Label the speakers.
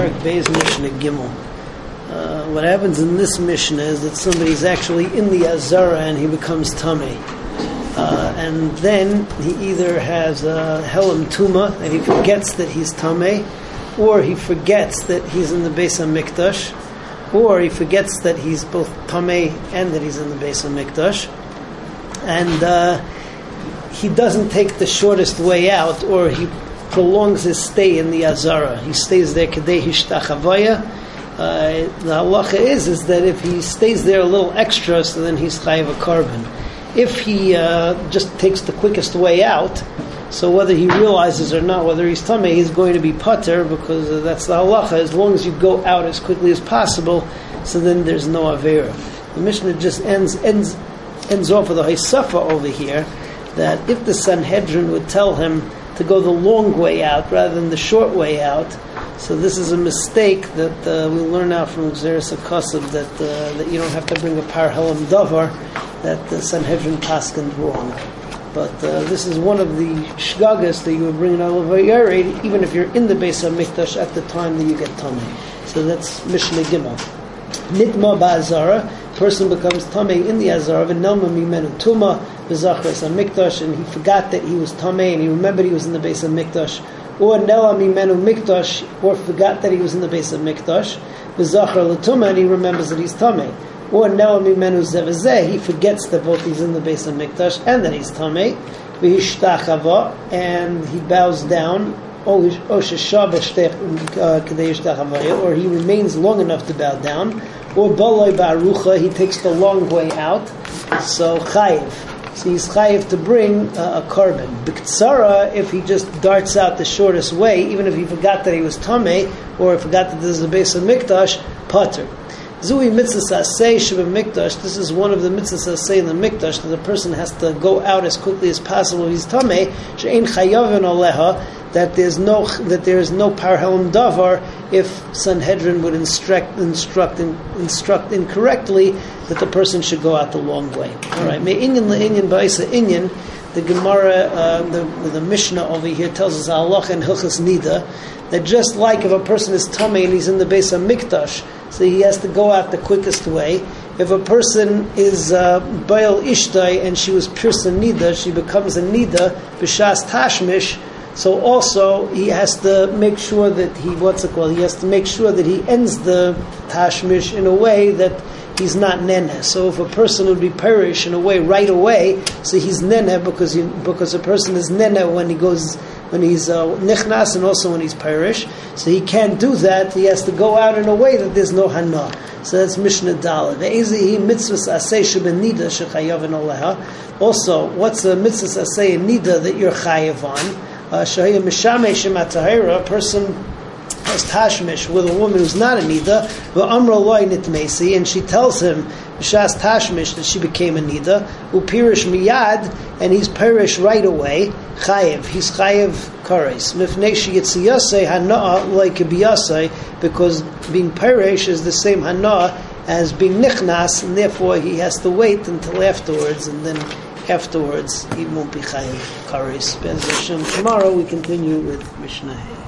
Speaker 1: Parak Beis Mishnah Gimel. Uh, what happens in this Mishnah is that somebody's actually in the Azara and he becomes Tameh. Uh, and then he either has a Helam Tuma, and he forgets that he's Tameh, or he forgets that he's in the Beis HaMikdash, or he forgets that he's both Tameh and that he's in the Beis HaMikdash. And uh, he doesn't take the shortest way out, or he prolongs his stay in the Azara. He stays there kadei hishtachavaya. Uh, the halacha is is that if he stays there a little extra, so then he's chayiv a korban. If he uh, just takes the quickest way out, so whether he realizes or not whether he's tummy, he's going to be putter because that's the halacha. As long as you go out as quickly as possible, so then there's no avera. The Mishnah just ends ends ends off with a hisafa over here that if the Sanhedrin would tell him to go the long way out rather than the short way out. So this is a mistake that uh, we learn out from Xeris Akosov that uh, that you don't have to bring a parhelam davar that the Sanhedrin paskined wrong. But uh, this is one of the shgagas that you would bring in Alavayari, even if you're in the Beis HaMikdash at the time that you get tummy. So that's Mishnah Gimel. Nitma ba'azara, person becomes tummy in the azara, v'nelma mimenu tuma, v'zachras mikdash, and he forgot that he was tummy, and he remembered he was in the beis hamikdash, or nela mimenu mikdash, or forgot that he was in the beis hamikdash, v'zachra latuma, and he remembers that he's tummy. Or nela mimenu zevazeh, he forgets that both he's in the beis hamikdash and that he's v'hishtachava, and he bows down, or he remains long enough to bow down, or baloi barucha, he takes the long way out, so chayiv. So he's chayiv to bring uh, a korban. Biktsara, if he just darts out the shortest way, even if he forgot that he was tame, or forgot that this is the beis hamikdash, pater. Zui mitzvah say mikdash. This is one of the mitzvahs say in the mikdash that the person has to go out as quickly as possible. He's tame. She'ein chayavin aleha that there's no that there is no parhelim davar if Sanhedrin would instruct instruct instruct incorrectly that the person should go out the long way. All right, me inyan le'inyan ba'isa inyan. The Gemara, uh, the, the Mishnah over here tells us Allah and Hilchas Nida that just like if a person is tummy and he's in the Beis HaMikdash, so he has to go out the quickest way. If a person is uh, Baal Ishtai and she was pierced Nida, she becomes a Nida, Bishas Tashmish, so also he has to make sure that he what's it called? He has to make sure that he ends the tashmish in a way that he's not nene. So if a person would be perish in a way right away, so he's nene because he, because a person is nene when he goes when he's uh, nichnas and also when he's perish. So he can't do that. He has to go out in a way that there's no hana. So that's Mishnah Dalet. Ve'ezihi mitzvahs asay shebenida shechayav Also, what's the mitzvahs asay nida that you're chayav on? Mishamesh a person has tashmish with a woman who's not a nida, amra loy nitmesi, and she tells him Mishas tashmish that she became a nida, upirish miyad, and he's perish right away. Chayev, he's chayev kares. Mifnei yitziyasei hana like biyasei, because being perish is the same hana as being nichnas, and therefore he has to wait until afterwards, and then afterwards he won't be chayiv kares. Tomorrow we continue with Mishnah.